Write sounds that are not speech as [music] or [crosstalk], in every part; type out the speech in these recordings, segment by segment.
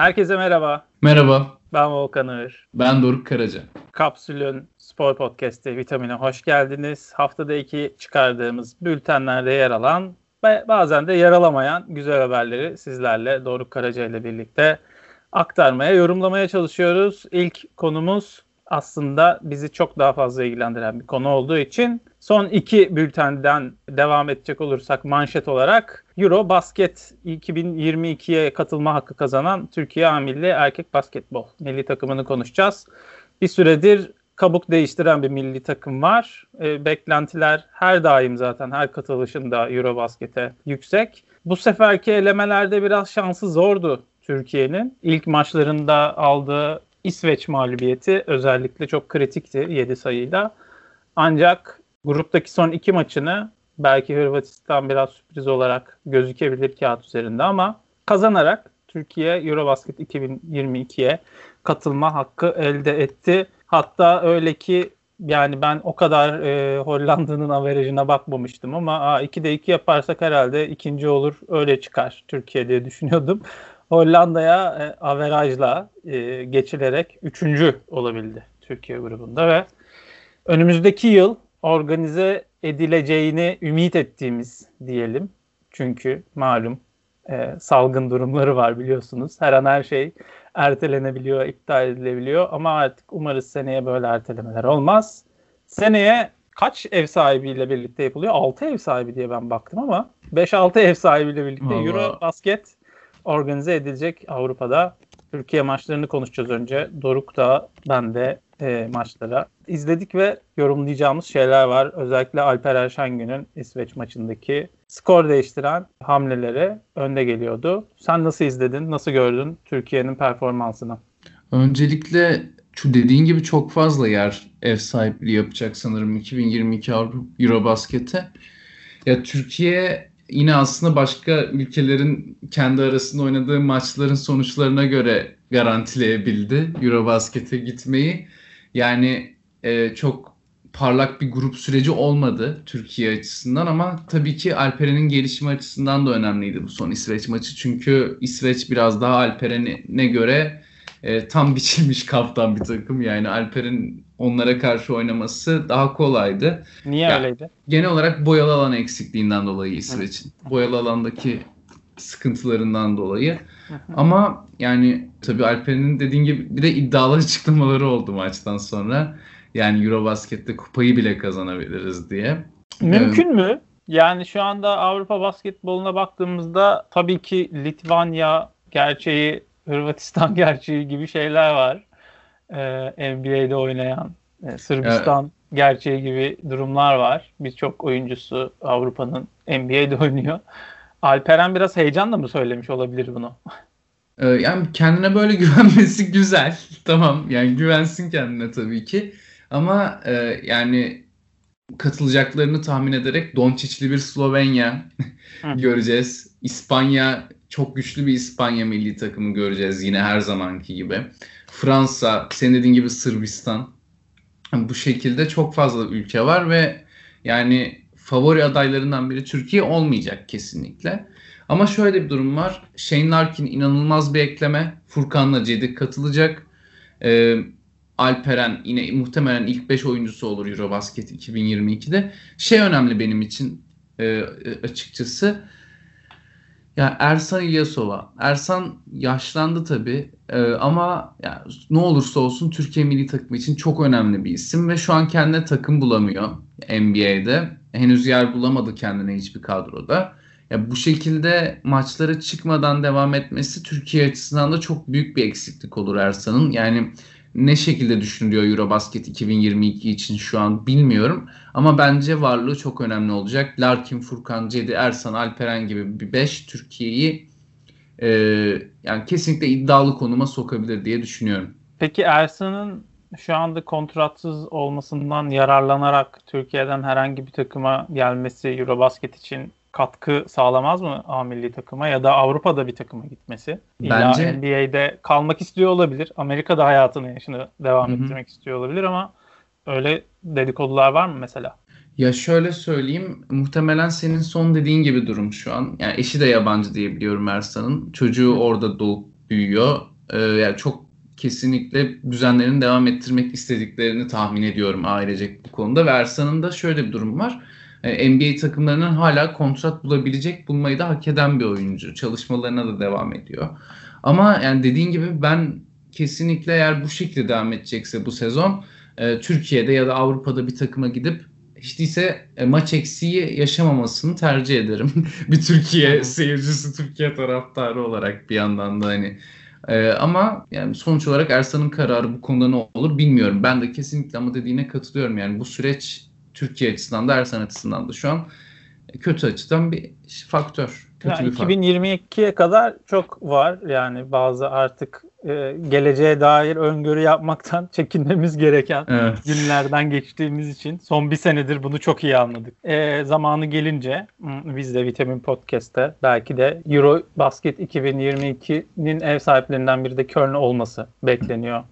Herkese merhaba. Merhaba. Ben Volkan Ağır. Ben Doruk Karaca. Kapsül'ün spor podcast'i Vitamin'e hoş geldiniz. Haftada iki çıkardığımız bültenlerde yer alan ve bazen de yer alamayan güzel haberleri sizlerle Doruk Karaca ile birlikte aktarmaya, yorumlamaya çalışıyoruz. İlk konumuz aslında bizi çok daha fazla ilgilendiren bir konu olduğu için son iki bültenden devam edecek olursak manşet olarak Euro Basket 2022'ye katılma hakkı kazanan Türkiye A milli erkek basketbol milli takımını konuşacağız. Bir süredir kabuk değiştiren bir milli takım var. E, beklentiler her daim zaten her katılışında Eurobasket'e yüksek. Bu seferki elemelerde biraz şansı zordu Türkiye'nin. İlk maçlarında aldığı İsveç mağlubiyeti özellikle çok kritikti 7 sayıyla. Ancak gruptaki son iki maçını belki Hırvatistan biraz sürpriz olarak gözükebilir kağıt üzerinde ama kazanarak Türkiye Eurobasket 2022'ye katılma hakkı elde etti. Hatta öyle ki yani ben o kadar e, Hollanda'nın averajına bakmamıştım ama a, 2'de 2 yaparsak herhalde ikinci olur öyle çıkar Türkiye diye düşünüyordum. Hollanda'ya e, averajla e, geçilerek üçüncü olabildi Türkiye grubunda ve önümüzdeki yıl organize edileceğini ümit ettiğimiz diyelim. Çünkü malum e, salgın durumları var biliyorsunuz. Her an her şey ertelenebiliyor, iptal edilebiliyor ama artık umarız seneye böyle ertelemeler olmaz. Seneye kaç ev sahibiyle birlikte yapılıyor? 6 ev sahibi diye ben baktım ama 5-6 ev sahibiyle birlikte Vallahi. Euro Basket organize edilecek Avrupa'da. Türkiye maçlarını konuşacağız önce. Doruk da ben de e, maçlara izledik ve yorumlayacağımız şeyler var. Özellikle Alper Erşengün'ün İsveç maçındaki skor değiştiren hamleleri önde geliyordu. Sen nasıl izledin? Nasıl gördün Türkiye'nin performansını? Öncelikle şu dediğin gibi çok fazla yer ev sahipliği yapacak sanırım 2022 Avrupa Eurobasket'e. Ya Türkiye yine aslında başka ülkelerin kendi arasında oynadığı maçların sonuçlarına göre garantileyebildi Eurobasket'e gitmeyi. Yani e, çok parlak bir grup süreci olmadı Türkiye açısından ama tabii ki Alperen'in gelişimi açısından da önemliydi bu son İsveç maçı. Çünkü İsveç biraz daha Alperen'e göre e, tam [laughs] biçilmiş kaftan bir takım. Yani Alper'in onlara karşı oynaması daha kolaydı. Niye ya, öyleydi? Genel olarak boyalı alan eksikliğinden dolayı İsveç'in. Boyalı alandaki sıkıntılarından dolayı. Ama yani tabii Alper'in dediğin gibi bir de iddialı [laughs] açıklamaları oldu maçtan sonra. Yani Eurobasket'te kupayı bile kazanabiliriz diye. Mümkün ee, mü? Yani şu anda Avrupa basketboluna baktığımızda tabii ki Litvanya gerçeği Hırvatistan [laughs] gerçeği gibi şeyler var. Ee, NBA'de oynayan e, Sırbistan evet. gerçeği gibi durumlar var. Birçok oyuncusu Avrupa'nın NBA'de oynuyor. Alperen biraz heyecanla mı söylemiş olabilir bunu? Ee, yani kendine böyle [laughs] güvenmesi güzel. tamam yani güvensin kendine tabii ki. Ama e, yani katılacaklarını tahmin ederek Doncic'li bir Slovenya [laughs] göreceğiz. İspanya çok güçlü bir İspanya milli takımı göreceğiz yine her zamanki gibi. Fransa, senin dediğin gibi Sırbistan. Bu şekilde çok fazla ülke var ve yani favori adaylarından biri Türkiye olmayacak kesinlikle. Ama şöyle bir durum var. Shane Larkin inanılmaz bir ekleme. Furkan'la Cedik katılacak. Ee, Alperen yine muhtemelen ilk 5 oyuncusu olur Eurobasket 2022'de. Şey önemli benim için e, açıkçası ya Ersan İlyasova. Ersan yaşlandı tabii ee, ama ya, ne olursa olsun Türkiye milli takımı için çok önemli bir isim ve şu an kendine takım bulamıyor NBA'de. Henüz yer bulamadı kendine hiçbir kadroda. Ya bu şekilde maçlara çıkmadan devam etmesi Türkiye açısından da çok büyük bir eksiklik olur Ersan'ın. Yani ne şekilde düşünülüyor Eurobasket 2022 için şu an bilmiyorum. Ama bence varlığı çok önemli olacak. Larkin, Furkan, Cedi, Ersan, Alperen gibi bir 5 Türkiye'yi e, yani kesinlikle iddialı konuma sokabilir diye düşünüyorum. Peki Ersan'ın şu anda kontratsız olmasından yararlanarak Türkiye'den herhangi bir takıma gelmesi Eurobasket için katkı sağlamaz mı A milli takıma ya da Avrupa'da bir takıma gitmesi? İlla Bence NBA'de kalmak istiyor olabilir. Amerika'da hayatını yaşını devam Hı-hı. ettirmek istiyor olabilir ama öyle dedikodular var mı mesela? Ya şöyle söyleyeyim, muhtemelen senin son dediğin gibi durum şu an. Yani eşi de yabancı diye biliyorum Ersan'ın. Çocuğu orada doğup büyüyor. e, yani çok kesinlikle düzenlerini devam ettirmek istediklerini tahmin ediyorum ailecek bu konuda. Ve Ersan'ın da şöyle bir durum var. E, NBA takımlarının hala kontrat bulabilecek, bulmayı da hak eden bir oyuncu. Çalışmalarına da devam ediyor. Ama yani dediğin gibi ben kesinlikle eğer bu şekilde devam edecekse bu sezon e, Türkiye'de ya da Avrupa'da bir takıma gidip hiç değilse e, maç eksiği yaşamamasını tercih ederim. [laughs] bir Türkiye seyircisi, Türkiye taraftarı olarak bir yandan da hani ee, ama yani sonuç olarak Ersan'ın kararı bu konuda ne olur bilmiyorum. Ben de kesinlikle ama dediğine katılıyorum. Yani bu süreç Türkiye açısından da Ersan açısından da şu an kötü açıdan bir faktör. Kötü yani 2022'ye kadar çok var. Yani bazı artık e, geleceğe dair öngörü yapmaktan [laughs] çekinmemiz gereken evet. günlerden geçtiğimiz için son bir senedir bunu çok iyi anladık. E, zamanı gelince biz de Vitamin Podcast'te belki de Euro Basket 2022'nin ev sahiplerinden biri de Köln olması bekleniyor.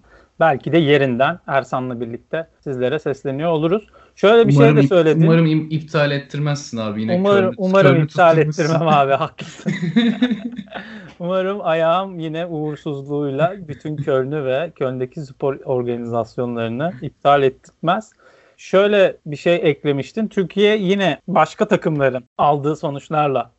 Belki de yerinden Ersan'la birlikte sizlere sesleniyor oluruz. Şöyle bir umarım, şey de söyledin. Umarım iptal ettirmezsin abi yine. Umarım, körünü, umarım körünü iptal ettirmem abi haklısın. [laughs] [laughs] umarım ayağım yine uğursuzluğuyla bütün Köln'ü ve Köln'deki spor organizasyonlarını iptal ettirmez. Şöyle bir şey eklemiştin. Türkiye yine başka takımların aldığı sonuçlarla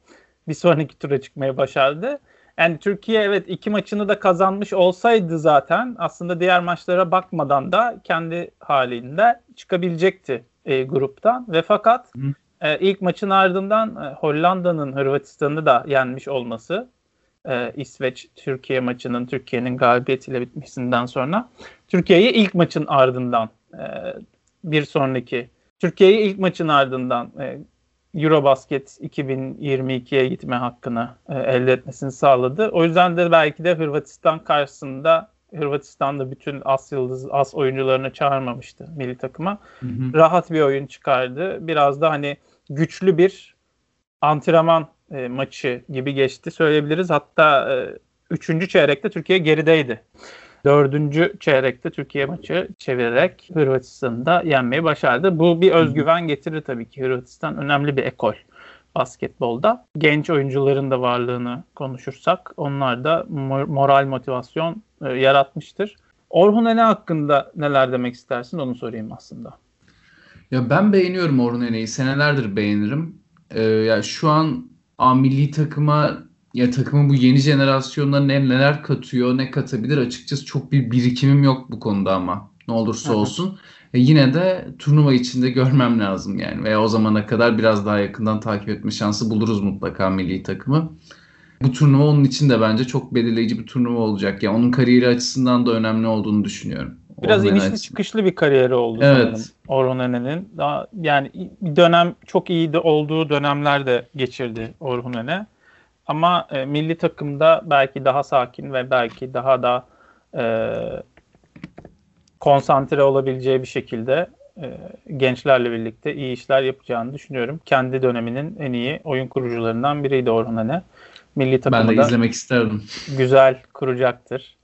bir sonraki tura çıkmayı başardı. Yani Türkiye evet iki maçını da kazanmış olsaydı zaten aslında diğer maçlara bakmadan da kendi halinde çıkabilecekti e, gruptan. Ve fakat e, ilk maçın ardından e, Hollanda'nın Hırvatistan'ı da yenmiş olması e, İsveç Türkiye maçının Türkiye'nin galibiyetiyle bitmesinden sonra Türkiye'yi ilk maçın ardından e, bir sonraki Türkiye'yi ilk maçın ardından e, Eurobasket 2022'ye gitme hakkını e, elde etmesini sağladı. O yüzden de belki de Hırvatistan karşısında Hırvatistan'da bütün as yıldız, as oyuncularını çağırmamıştı milli takıma. Hı hı. Rahat bir oyun çıkardı. Biraz da hani güçlü bir antrenman e, maçı gibi geçti söyleyebiliriz. Hatta e, üçüncü çeyrekte Türkiye gerideydi. Dördüncü çeyrekte Türkiye maçı çevirerek Hırvatistan'ı da yenmeyi başardı. Bu bir özgüven getirir tabii ki. Hırvatistan önemli bir ekol basketbolda. Genç oyuncuların da varlığını konuşursak onlar da moral motivasyon e, yaratmıştır. Orhun Ene hakkında neler demek istersin onu sorayım aslında. Ya ben beğeniyorum Orhun Ene'yi. Senelerdir beğenirim. Ee, ya şu an A milli takıma ya takımın bu yeni jenerasyonlara ne, neler katıyor, ne katabilir açıkçası çok bir birikimim yok bu konuda ama ne olursa olsun. E yine de turnuva içinde görmem lazım yani veya o zamana kadar biraz daha yakından takip etme şansı buluruz mutlaka milli takımı. Bu turnuva onun için de bence çok belirleyici bir turnuva olacak. Yani onun kariyeri açısından da önemli olduğunu düşünüyorum. Biraz Orhun inişli çıkışlı bir kariyeri oldu evet. sanırım Orhun Ene'nin. Daha yani bir dönem çok iyi de olduğu dönemler de geçirdi Orhun Ene. Ama e, milli takımda belki daha sakin ve belki daha da e, konsantre olabileceği bir şekilde e, gençlerle birlikte iyi işler yapacağını düşünüyorum. Kendi döneminin en iyi oyun kurucularından biriydi Orhun Ene. Milli takımda ben de izlemek isterdim. Güzel kuracaktır.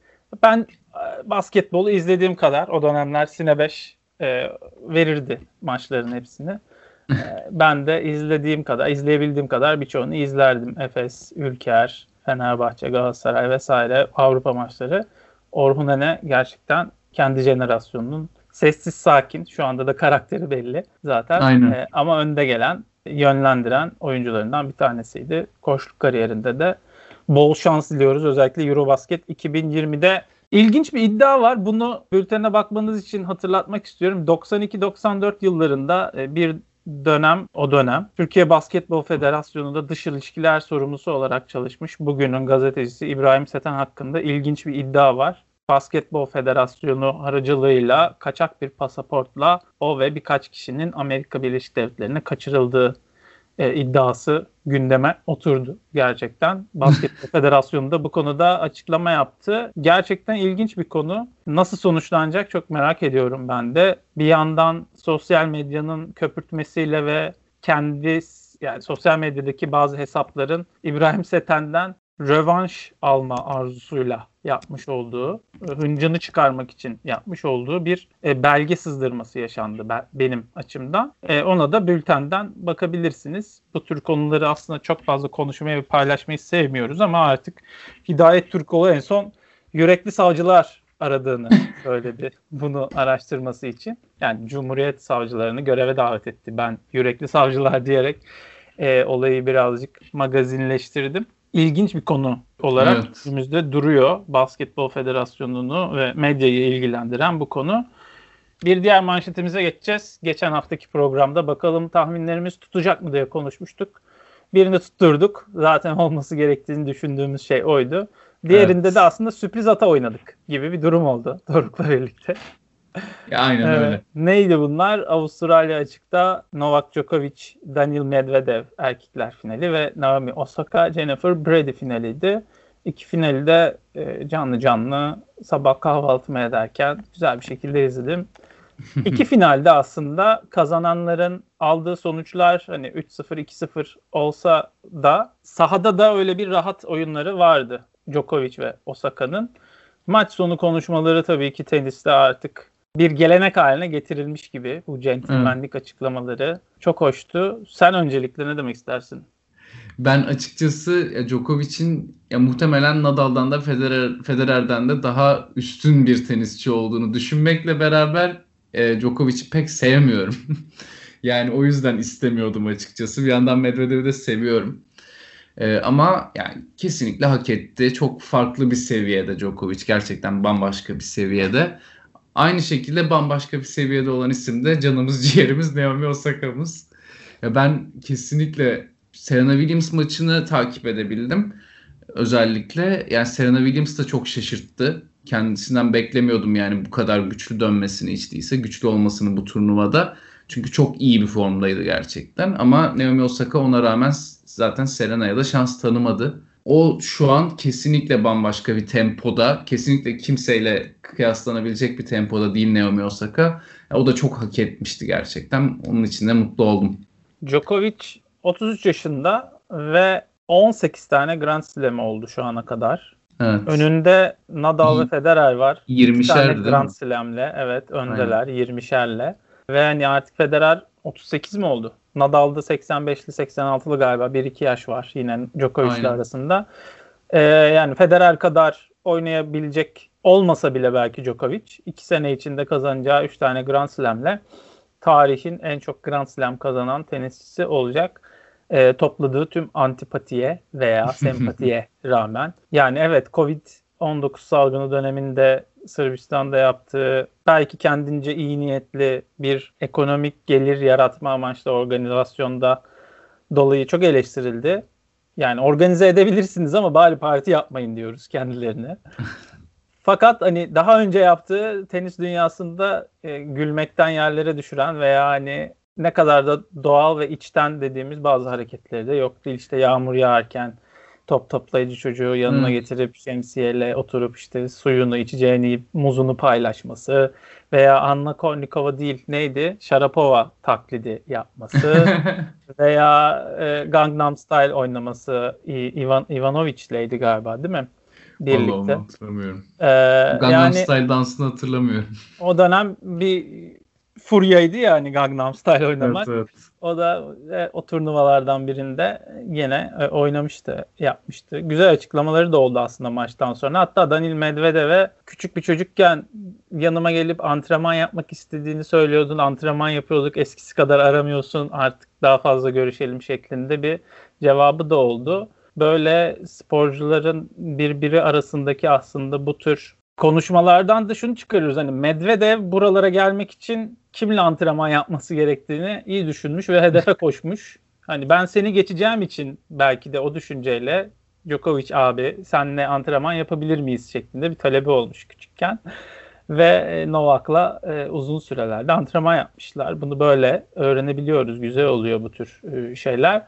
Ben e, basketbolu izlediğim kadar o dönemler Sine 5 e, verirdi maçların hepsini. E, ben de izlediğim kadar, izleyebildiğim kadar birçoğunu izlerdim. Efes, Ülker, Fenerbahçe, Galatasaray vesaire Avrupa maçları. Orhun Ene gerçekten kendi jenerasyonunun sessiz sakin şu anda da karakteri belli zaten Aynen. E, ama önde gelen yönlendiren oyuncularından bir tanesiydi. Koçluk kariyerinde de bol şans diliyoruz. Özellikle Eurobasket 2020'de ilginç bir iddia var. Bunu bültene bakmanız için hatırlatmak istiyorum. 92-94 yıllarında e, bir dönem o dönem Türkiye Basketbol Federasyonu'nda dış ilişkiler sorumlusu olarak çalışmış bugünün gazetecisi İbrahim Seten hakkında ilginç bir iddia var. Basketbol Federasyonu aracılığıyla kaçak bir pasaportla o ve birkaç kişinin Amerika Birleşik Devletleri'ne kaçırıldığı e, iddiası gündeme oturdu gerçekten. Basketbol [laughs] Federasyonu da bu konuda açıklama yaptı. Gerçekten ilginç bir konu. Nasıl sonuçlanacak çok merak ediyorum ben de. Bir yandan sosyal medyanın köpürtmesiyle ve kendi yani sosyal medyadaki bazı hesapların İbrahim Seten'den rövanş alma arzusuyla yapmış olduğu, e, hıncını çıkarmak için yapmış olduğu bir e, belge sızdırması yaşandı be, benim açımdan. E, ona da bültenden bakabilirsiniz. Bu tür konuları aslında çok fazla konuşmayı ve paylaşmayı sevmiyoruz ama artık Hidayet Türkoğlu en son yürekli savcılar aradığını [laughs] söyledi bunu araştırması için. Yani Cumhuriyet savcılarını göreve davet etti. Ben yürekli savcılar diyerek e, olayı birazcık magazinleştirdim. İlginç bir konu olarak evet. önümüzde duruyor. Basketbol Federasyonu'nu ve medyayı ilgilendiren bu konu. Bir diğer manşetimize geçeceğiz. Geçen haftaki programda bakalım tahminlerimiz tutacak mı diye konuşmuştuk. Birini tutturduk. Zaten [laughs] olması gerektiğini düşündüğümüz şey oydu. Diğerinde evet. de aslında sürpriz ata oynadık gibi bir durum oldu Doruk'la birlikte. [laughs] Ya aynen evet. öyle. Neydi bunlar? Avustralya açıkta Novak Djokovic, Daniil Medvedev erkekler finali ve Naomi Osaka, Jennifer Brady finaliydi. İki finali de e, canlı canlı sabah kahvaltımı ederken güzel bir şekilde izledim. [laughs] İki finalde aslında kazananların aldığı sonuçlar hani 3-0 2-0 olsa da sahada da öyle bir rahat oyunları vardı. Djokovic ve Osaka'nın. Maç sonu konuşmaları tabii ki teniste artık bir gelenek haline getirilmiş gibi bu centilmenlik hmm. açıklamaları çok hoştu. Sen öncelikle ne demek istersin? Ben açıkçası Djokovic'in ya muhtemelen Nadal'dan da Federer, Federer'den de daha üstün bir tenisçi olduğunu düşünmekle beraber e, Djokovic'i pek sevmiyorum. [laughs] yani o yüzden istemiyordum açıkçası. Bir yandan Medvedev'i de seviyorum. E, ama yani kesinlikle hak etti. Çok farklı bir seviyede Djokovic. Gerçekten bambaşka bir seviyede. Aynı şekilde bambaşka bir seviyede olan isim de canımız [laughs] ciğerimiz Naomi Osaka'mız. Ya ben kesinlikle Serena Williams maçını takip edebildim. Özellikle yani Serena Williams da çok şaşırttı. Kendisinden beklemiyordum yani bu kadar güçlü dönmesini hiç değilse. Güçlü olmasını bu turnuvada. Çünkü çok iyi bir formdaydı gerçekten. Ama Naomi Osaka ona rağmen zaten Serena'ya da şans tanımadı. O şu an kesinlikle bambaşka bir tempoda. Kesinlikle kimseyle kıyaslanabilecek bir tempoda değil Naomi Osaka. O da çok hak etmişti gerçekten. Onun için de mutlu oldum. Djokovic 33 yaşında ve 18 tane Grand Slam oldu şu ana kadar. Evet. Önünde Nadal ve Federer var. 20'şer tane Grand Slam'le. Evet öndeler Aynen. 20'şerle. Ve hani artık Federer 38 mi oldu? Nadal'da 85'li 86'lı galiba. 1-2 yaş var yine Djokovic'le arasında. Ee, yani Federer kadar oynayabilecek olmasa bile belki Djokovic 2 sene içinde kazanacağı 3 tane Grand Slam'le tarihin en çok Grand Slam kazanan tenisçisi olacak. E, topladığı tüm antipatiye veya [laughs] sempatiye rağmen. Yani evet Covid-19 salgını döneminde Sırbistan'da yaptığı belki kendince iyi niyetli bir ekonomik gelir yaratma amaçlı organizasyonda dolayı çok eleştirildi. Yani organize edebilirsiniz ama bari parti yapmayın diyoruz kendilerine. [laughs] Fakat hani daha önce yaptığı tenis dünyasında e, gülmekten yerlere düşüren veya hani ne kadar da doğal ve içten dediğimiz bazı hareketleri de yok değil. İşte yağmur yağarken top toplayıcı çocuğu yanına hmm. getirip şemsiyeyle oturup işte suyunu, içeceğini, muzunu paylaşması veya Anna Kornikova değil neydi? Sharapova taklidi yapması [laughs] veya e, Gangnam Style oynaması Ivan Ivanovic'leydi galiba değil mi? Birlikte. Allah Allah hatırlamıyorum. Ee, Gangnam yani, Style dansını hatırlamıyorum. O dönem bir furyaydı ya hani Gangnam Style oynamak. Evet, evet. O da e, o turnuvalardan birinde yine e, oynamıştı, yapmıştı. Güzel açıklamaları da oldu aslında maçtan sonra. Hatta Daniil Medvedev'e küçük bir çocukken yanıma gelip antrenman yapmak istediğini söylüyordun. Antrenman yapıyorduk. Eskisi kadar aramıyorsun. Artık daha fazla görüşelim şeklinde bir cevabı da oldu. Böyle sporcuların birbiri arasındaki aslında bu tür konuşmalardan da şunu çıkarıyoruz. Hani Medvedev buralara gelmek için kimle antrenman yapması gerektiğini iyi düşünmüş ve hedefe [laughs] koşmuş. Hani ben seni geçeceğim için belki de o düşünceyle Djokovic abi senle antrenman yapabilir miyiz şeklinde bir talebi olmuş küçükken. Ve e, Novak'la e, uzun sürelerde antrenman yapmışlar. Bunu böyle öğrenebiliyoruz. Güzel oluyor bu tür e, şeyler.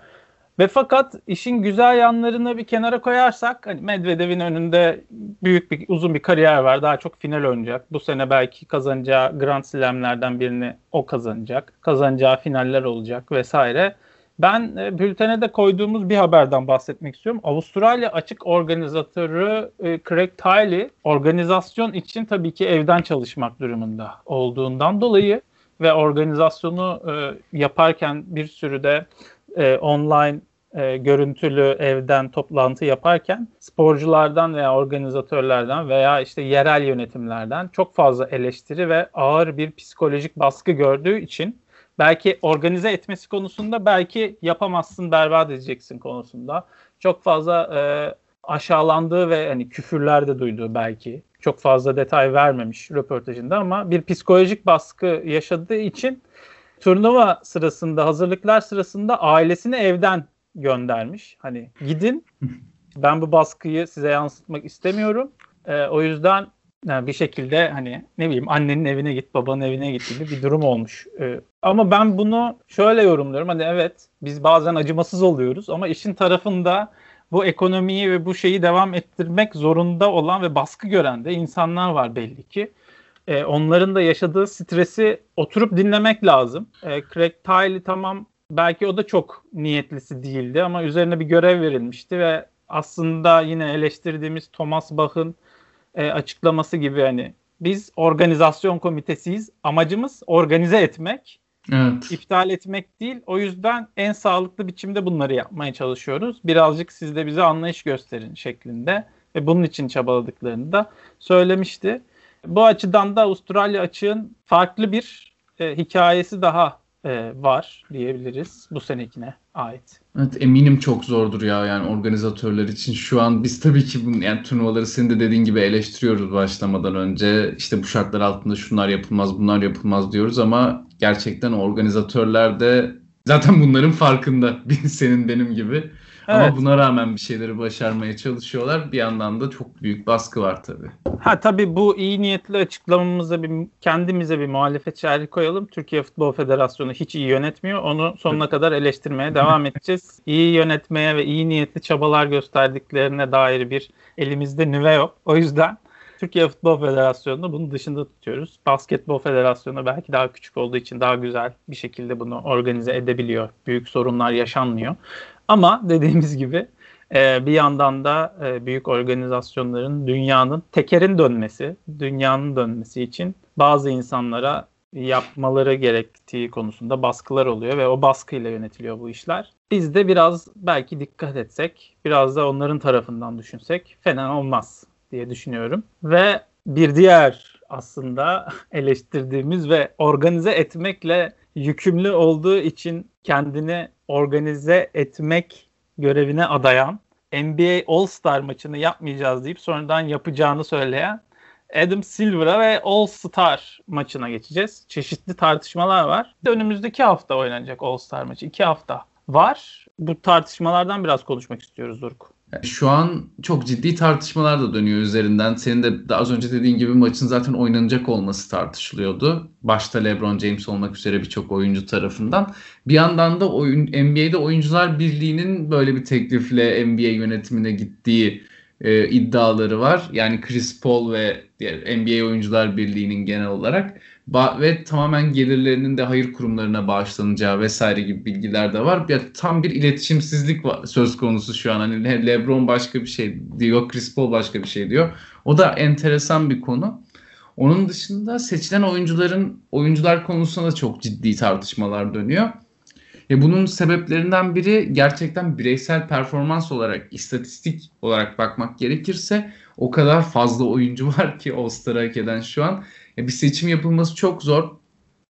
Ve fakat işin güzel yanlarını bir kenara koyarsak hani Medvedev'in önünde büyük bir uzun bir kariyer var. Daha çok final oynayacak. Bu sene belki kazanacağı Grand Slam'lerden birini o kazanacak. Kazanacağı finaller olacak vesaire. Ben e, bültene de koyduğumuz bir haberden bahsetmek istiyorum. Avustralya açık organizatörü e, Craig Tiley organizasyon için tabii ki evden çalışmak durumunda olduğundan dolayı ve organizasyonu e, yaparken bir sürü de e, online e, görüntülü evden toplantı yaparken sporculardan veya organizatörlerden veya işte yerel yönetimlerden çok fazla eleştiri ve ağır bir psikolojik baskı gördüğü için belki organize etmesi konusunda belki yapamazsın berbat edeceksin konusunda çok fazla e, aşağılandığı ve hani küfürler de duyduğu belki çok fazla detay vermemiş röportajında ama bir psikolojik baskı yaşadığı için turnuva sırasında hazırlıklar sırasında ailesini evden göndermiş. Hani gidin ben bu baskıyı size yansıtmak istemiyorum. Ee, o yüzden yani bir şekilde hani ne bileyim annenin evine git babanın evine git gibi bir durum olmuş. Ee, ama ben bunu şöyle yorumluyorum. Hani evet biz bazen acımasız oluyoruz ama işin tarafında bu ekonomiyi ve bu şeyi devam ettirmek zorunda olan ve baskı gören de insanlar var belli ki. Ee, onların da yaşadığı stresi oturup dinlemek lazım. Ee, Craig Tiley tamam belki o da çok niyetlisi değildi ama üzerine bir görev verilmişti ve aslında yine eleştirdiğimiz Thomas Bach'ın e, açıklaması gibi hani biz organizasyon komitesiyiz. Amacımız organize etmek. Evet. iptal etmek değil. O yüzden en sağlıklı biçimde bunları yapmaya çalışıyoruz. Birazcık siz de bize anlayış gösterin şeklinde ve bunun için çabaladıklarını da söylemişti. Bu açıdan da Avustralya açığın farklı bir e, hikayesi daha e, var diyebiliriz bu senekine ait. Evet eminim çok zordur ya yani organizatörler için. Şu an biz tabii ki bu yani turnuvaları senin de dediğin gibi eleştiriyoruz başlamadan önce. İşte bu şartlar altında şunlar yapılmaz, bunlar yapılmaz diyoruz ama gerçekten organizatörler de zaten bunların farkında. [laughs] Senin benim gibi. Evet. Ama buna rağmen bir şeyleri başarmaya çalışıyorlar. Bir yandan da çok büyük baskı var tabii. Ha tabii bu iyi niyetli açıklamamıza bir kendimize bir muhalefet şerhi koyalım. Türkiye Futbol Federasyonu hiç iyi yönetmiyor. Onu sonuna kadar eleştirmeye devam [laughs] edeceğiz. İyi yönetmeye ve iyi niyetli çabalar gösterdiklerine dair bir elimizde nüve yok. O yüzden Türkiye Futbol Federasyonu'nu bunun dışında tutuyoruz. Basketbol Federasyonu belki daha küçük olduğu için daha güzel bir şekilde bunu organize edebiliyor. Büyük sorunlar yaşanmıyor. Ama dediğimiz gibi e, bir yandan da e, büyük organizasyonların dünyanın tekerin dönmesi, dünyanın dönmesi için bazı insanlara yapmaları gerektiği konusunda baskılar oluyor ve o baskıyla yönetiliyor bu işler. Biz de biraz belki dikkat etsek, biraz da onların tarafından düşünsek fena olmaz diye düşünüyorum. Ve bir diğer aslında [laughs] eleştirdiğimiz ve organize etmekle yükümlü olduğu için kendini organize etmek görevine adayan, NBA All-Star maçını yapmayacağız deyip sonradan yapacağını söyleyen Adam Silver'a ve All-Star maçına geçeceğiz. Çeşitli tartışmalar var. Önümüzdeki hafta oynanacak All-Star maçı. iki hafta var. Bu tartışmalardan biraz konuşmak istiyoruz Doruk. Şu an çok ciddi tartışmalar da dönüyor üzerinden. Senin de az önce dediğin gibi maçın zaten oynanacak olması tartışılıyordu. Başta LeBron James olmak üzere birçok oyuncu tarafından. Bir yandan da oyun, NBA'de Oyuncular Birliği'nin böyle bir teklifle NBA yönetimine gittiği e, iddiaları var. Yani Chris Paul ve diğer NBA Oyuncular Birliği'nin genel olarak ba- ve tamamen gelirlerinin de hayır kurumlarına bağışlanacağı vesaire gibi bilgiler de var. Ya tam bir iletişimsizlik var, söz konusu şu an. Hani LeBron başka bir şey diyor, Chris Paul başka bir şey diyor. O da enteresan bir konu. Onun dışında seçilen oyuncuların oyuncular konusunda da çok ciddi tartışmalar dönüyor. E bunun sebeplerinden biri gerçekten bireysel performans olarak, istatistik olarak bakmak gerekirse o kadar fazla oyuncu [laughs] var ki All-Star'ı hak eden şu an. Bir seçim yapılması çok zor.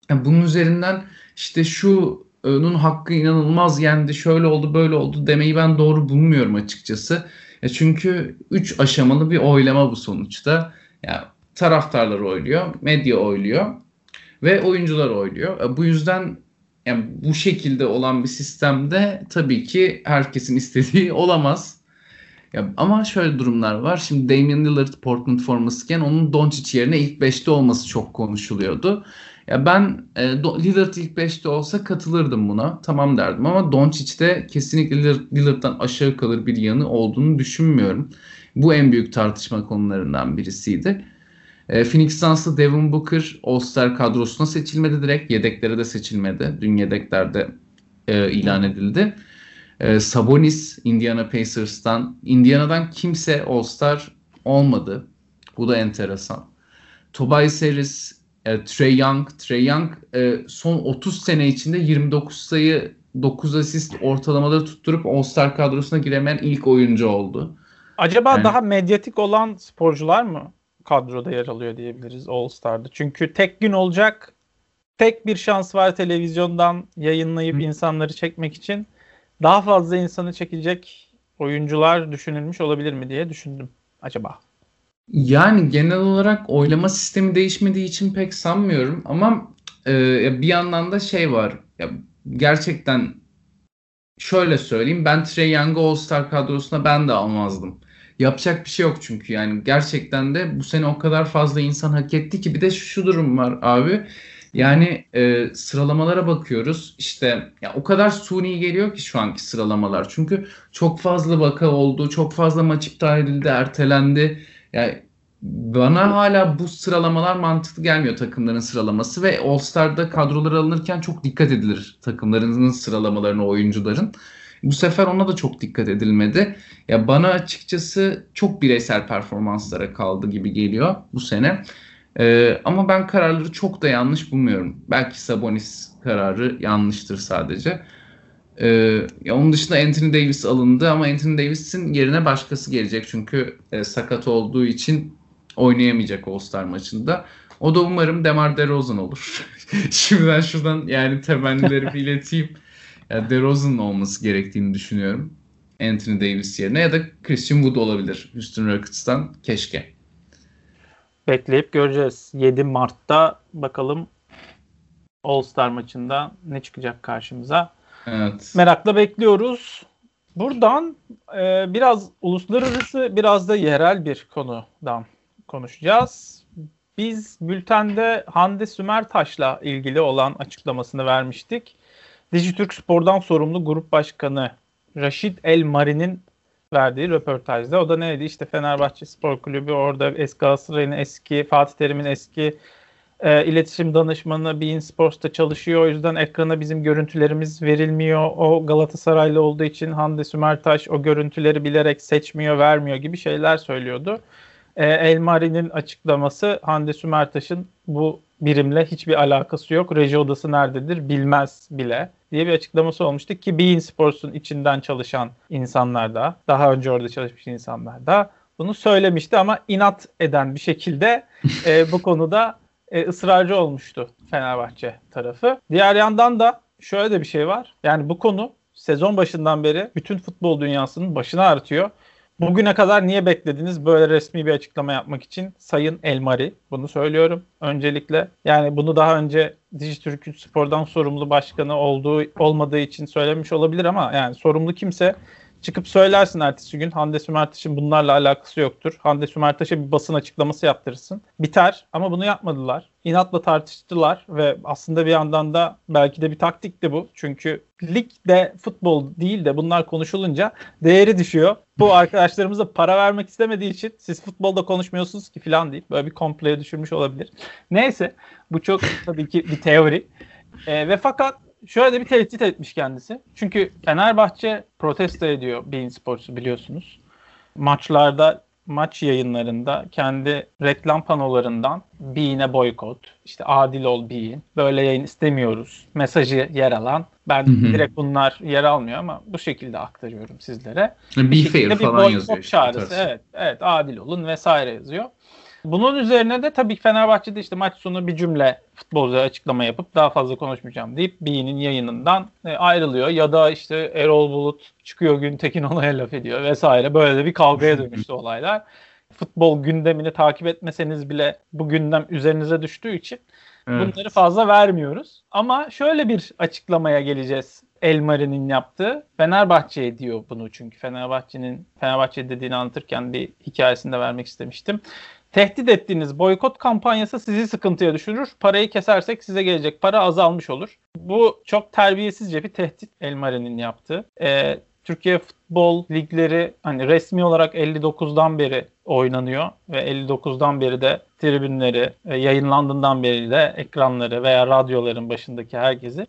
Bunun üzerinden işte şu onun hakkı inanılmaz yendi, şöyle oldu, böyle oldu demeyi ben doğru bulmuyorum açıkçası. Çünkü 3 aşamalı bir oylama bu sonuçta. Yani taraftarlar oyluyor, medya oyluyor ve oyuncular oyluyor. Bu yüzden yani bu şekilde olan bir sistemde tabii ki herkesin [laughs] istediği olamaz. Ya ama şöyle durumlar var. Şimdi Damian Lillard Portland formasıyken onun Doncic yerine ilk 5'te olması çok konuşuluyordu. Ya ben e, Lillard ilk 5'te olsa katılırdım buna. Tamam derdim ama Doncic'te kesinlikle Lillard, Lillard'dan aşağı kalır bir yanı olduğunu düşünmüyorum. Bu en büyük tartışma konularından birisiydi. E, Phoenix Suns'ta Devin Booker All-Star kadrosuna seçilmedi direkt. Yedeklere de seçilmedi. Dün yedeklerde e, ilan edildi. E, Sabonis Indiana Pacers'tan. Indiana'dan kimse All-Star olmadı. Bu da enteresan. Tobias Harris, e, Trey Young. Trey Young e, son 30 sene içinde 29 sayı 9 asist ortalamaları tutturup All-Star kadrosuna giremeyen ilk oyuncu oldu. Acaba yani, daha medyatik olan sporcular mı kadroda yer alıyor diyebiliriz All-Star'da? Çünkü tek gün olacak. Tek bir şans var televizyondan yayınlayıp Hı. insanları çekmek için. Daha fazla insanı çekecek oyuncular düşünülmüş olabilir mi diye düşündüm acaba. Yani genel olarak oylama sistemi değişmediği için pek sanmıyorum ama e, bir yandan da şey var. Ya, gerçekten şöyle söyleyeyim ben Trey Young'ı All-Star kadrosuna ben de almazdım. Yapacak bir şey yok çünkü yani gerçekten de bu sene o kadar fazla insan hak etti ki bir de şu, durum var abi. Yani e, sıralamalara bakıyoruz. İşte ya o kadar suni geliyor ki şu anki sıralamalar. Çünkü çok fazla vaka oldu, çok fazla maç iptal edildi, ertelendi. Yani bana hala bu sıralamalar mantıklı gelmiyor takımların sıralaması ve All Star'da kadrolar alınırken çok dikkat edilir takımlarının sıralamalarına oyuncuların. Bu sefer ona da çok dikkat edilmedi. Ya bana açıkçası çok bireysel performanslara kaldı gibi geliyor bu sene. Ee, ama ben kararları çok da yanlış bulmuyorum. Belki Sabonis kararı yanlıştır sadece. Ee, ya onun dışında Anthony Davis alındı ama Anthony Davis'in yerine başkası gelecek çünkü e, sakat olduğu için oynayamayacak All-Star maçında. O da umarım Demar DeRozan olur. [laughs] Şimdiden şuradan yani temennilerimi [laughs] ileteyim. Yani DeRozan olması gerektiğini düşünüyorum. Anthony Davis yerine ya da Christian Wood olabilir Houston Rockets'tan keşke. Bekleyip göreceğiz. 7 Mart'ta bakalım All-Star maçında ne çıkacak karşımıza. Evet. Merakla bekliyoruz. Buradan e, biraz uluslararası biraz da yerel bir konudan konuşacağız. Biz bültende Hande Sümertaş'la ilgili olan açıklamasını vermiştik. Dijitürk Spor'dan sorumlu grup başkanı Raşit El Mari'nin verdiği röportajda. O da neydi? İşte Fenerbahçe Spor Kulübü orada eski Galatasaray'ın eski, Fatih Terim'in eski e, iletişim danışmanı Bein Sports'ta çalışıyor. O yüzden ekrana bizim görüntülerimiz verilmiyor. O Galatasaraylı olduğu için Hande Sümertaş o görüntüleri bilerek seçmiyor, vermiyor gibi şeyler söylüyordu. E, Elmari'nin açıklaması Hande Sümertaş'ın bu birimle hiçbir alakası yok. Reji odası nerededir bilmez bile diye bir açıklaması olmuştu ki Bein Sports'un içinden çalışan insanlar da daha önce orada çalışmış insanlar da bunu söylemişti ama inat eden bir şekilde [laughs] e, bu konuda e, ısrarcı olmuştu Fenerbahçe tarafı. Diğer yandan da şöyle de bir şey var. Yani bu konu sezon başından beri bütün futbol dünyasının başına artıyor. Bugüne kadar niye beklediniz böyle resmi bir açıklama yapmak için Sayın Elmari? Bunu söylüyorum öncelikle. Yani bunu daha önce Dijitürk Spor'dan sorumlu başkanı olduğu olmadığı için söylemiş olabilir ama yani sorumlu kimse çıkıp söylersin ertesi gün Hande Sümertaş'ın bunlarla alakası yoktur. Hande Sümertaş'a bir basın açıklaması yaptırırsın. Biter ama bunu yapmadılar. İnatla tartıştılar ve aslında bir yandan da belki de bir taktikti bu. Çünkü ligde futbol değil de bunlar konuşulunca değeri düşüyor. Bu [laughs] arkadaşlarımıza para vermek istemediği için siz futbolda konuşmuyorsunuz ki falan deyip böyle bir kompleye düşürmüş olabilir. Neyse bu çok tabii ki bir teori. E, ve fakat şöyle de bir tehdit etmiş kendisi. Çünkü Fenerbahçe protesto ediyor Bein Sports'u biliyorsunuz. Maçlarda maç yayınlarında kendi reklam panolarından Bein'e boykot, işte adil ol Bein, böyle yayın istemiyoruz mesajı yer alan. Ben hı hı. direkt bunlar yer almıyor ama bu şekilde aktarıyorum sizlere. Be fair falan yazıyor. Çağrısı, işte, evet, evet adil olun vesaire yazıyor. Bunun üzerine de tabii Fenerbahçe'de işte maç sonu bir cümle futbolcuya açıklama yapıp daha fazla konuşmayacağım deyip B'nin yayınından e, ayrılıyor. Ya da işte Erol Bulut çıkıyor Güntekin ona laf ediyor vesaire. Böyle de bir kavgaya dönüştü olaylar. Futbol gündemini takip etmeseniz bile bu gündem üzerinize düştüğü için evet. bunları fazla vermiyoruz. Ama şöyle bir açıklamaya geleceğiz. Elmarin'in yaptığı Fenerbahçe diyor bunu çünkü Fenerbahçe'nin Fenerbahçe dediğini anlatırken bir hikayesini de vermek istemiştim. Tehdit ettiğiniz boykot kampanyası sizi sıkıntıya düşürür. Parayı kesersek size gelecek para azalmış olur. Bu çok terbiyesizce bir tehdit Elmarin'in yaptığı. Ee, Türkiye futbol ligleri hani resmi olarak 59'dan beri oynanıyor ve 59'dan beri de tribünleri e, yayınlandığından beri de ekranları veya radyoların başındaki herkesi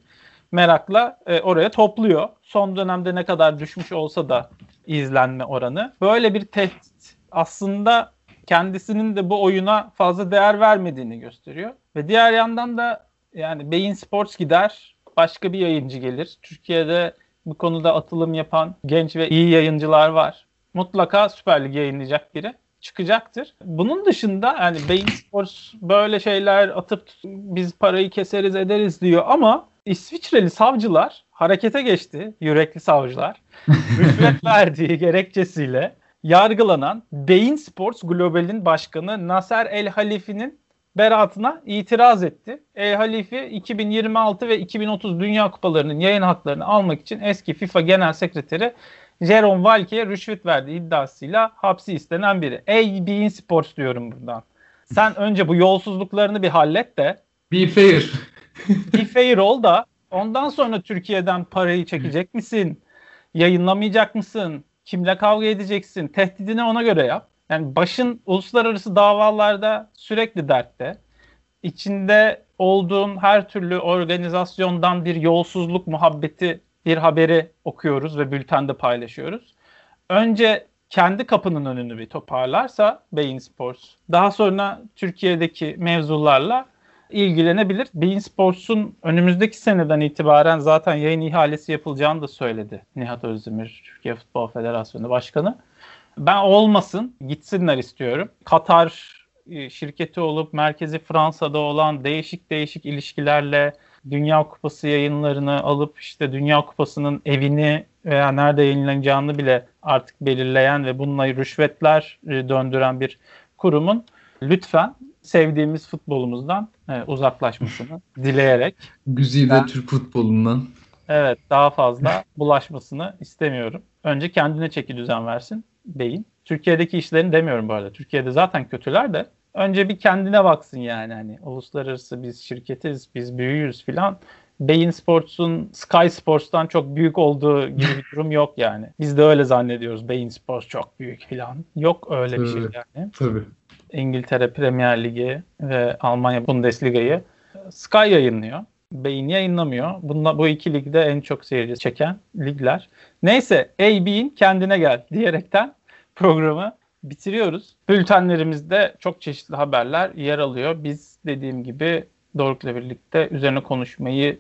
merakla e, oraya topluyor. Son dönemde ne kadar düşmüş olsa da izlenme oranı. Böyle bir tehdit aslında kendisinin de bu oyuna fazla değer vermediğini gösteriyor. Ve diğer yandan da yani Beyin Sports gider başka bir yayıncı gelir. Türkiye'de bu konuda atılım yapan genç ve iyi yayıncılar var. Mutlaka Süper Lig yayınlayacak biri çıkacaktır. Bunun dışında yani Bein Sports böyle şeyler atıp biz parayı keseriz ederiz diyor ama İsviçreli savcılar harekete geçti. Yürekli savcılar. [laughs] Rüşvet verdiği gerekçesiyle yargılanan Bein Sports Global'in başkanı Nasser El Halifi'nin beraatına itiraz etti. El Halifi 2026 ve 2030 Dünya Kupalarının yayın haklarını almak için eski FIFA Genel Sekreteri Jerome Valke'ye rüşvet verdiği iddiasıyla hapsi istenen biri. Ey Bein Sports diyorum buradan. Sen [laughs] önce bu yolsuzluklarını bir hallet de Be fair. bir fair ol da [laughs] ondan sonra Türkiye'den parayı çekecek misin? Yayınlamayacak mısın? Kimle kavga edeceksin? Tehdidini ona göre yap. Yani başın uluslararası davalarda sürekli dertte. İçinde olduğun her türlü organizasyondan bir yolsuzluk muhabbeti bir haberi okuyoruz ve bültende paylaşıyoruz. Önce kendi kapının önünü bir toparlarsa Beyin Sports daha sonra Türkiye'deki mevzularla ilgilenebilir. Bein Sports'un önümüzdeki seneden itibaren zaten yayın ihalesi yapılacağını da söyledi Nihat Özdemir, Türkiye Futbol Federasyonu Başkanı. Ben olmasın, gitsinler istiyorum. Katar e, şirketi olup merkezi Fransa'da olan değişik değişik ilişkilerle Dünya Kupası yayınlarını alıp işte Dünya Kupası'nın evini veya nerede yayınlanacağını bile artık belirleyen ve bununla rüşvetler e, döndüren bir kurumun lütfen sevdiğimiz futbolumuzdan e, uzaklaşmasını dileyerek Güzide Ben- Türk futbolundan. evet daha fazla bulaşmasını istemiyorum. Önce kendine çeki düzen versin beyin. Türkiye'deki işlerini demiyorum bu arada. Türkiye'de zaten kötüler de önce bir kendine baksın yani hani uluslararası biz şirketiz, biz büyüğüz filan. Beyin Sports'un Sky Sports'tan çok büyük olduğu gibi bir durum yok yani. Biz de öyle zannediyoruz. Beyin Sports çok büyük filan. Yok öyle bir şey yani. Tabii. İngiltere Premier Ligi ve Almanya Bundesliga'yı Sky yayınlıyor. Beyin yayınlamıyor. Bunla, bu iki ligde en çok seyirci çeken ligler. Neyse AB'in kendine gel diyerekten programı bitiriyoruz. Bültenlerimizde çok çeşitli haberler yer alıyor. Biz dediğim gibi Doruk'la birlikte üzerine konuşmayı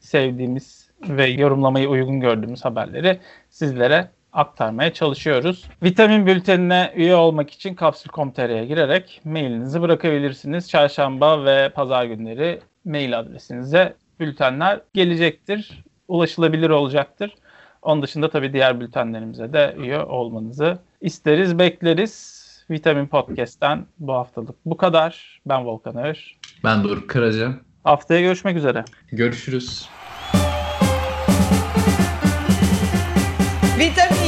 sevdiğimiz ve yorumlamayı uygun gördüğümüz haberleri sizlere aktarmaya çalışıyoruz. Vitamin bültenine üye olmak için Kapsül.com.tr'ye girerek mailinizi bırakabilirsiniz. Çarşamba ve pazar günleri mail adresinize bültenler gelecektir. Ulaşılabilir olacaktır. Onun dışında tabii diğer bültenlerimize de üye olmanızı isteriz, bekleriz. Vitamin Podcast'ten bu haftalık bu kadar. Ben Volkan Ağır. Ben Doruk Karaca. Haftaya görüşmek üzere. Görüşürüz. Vitamin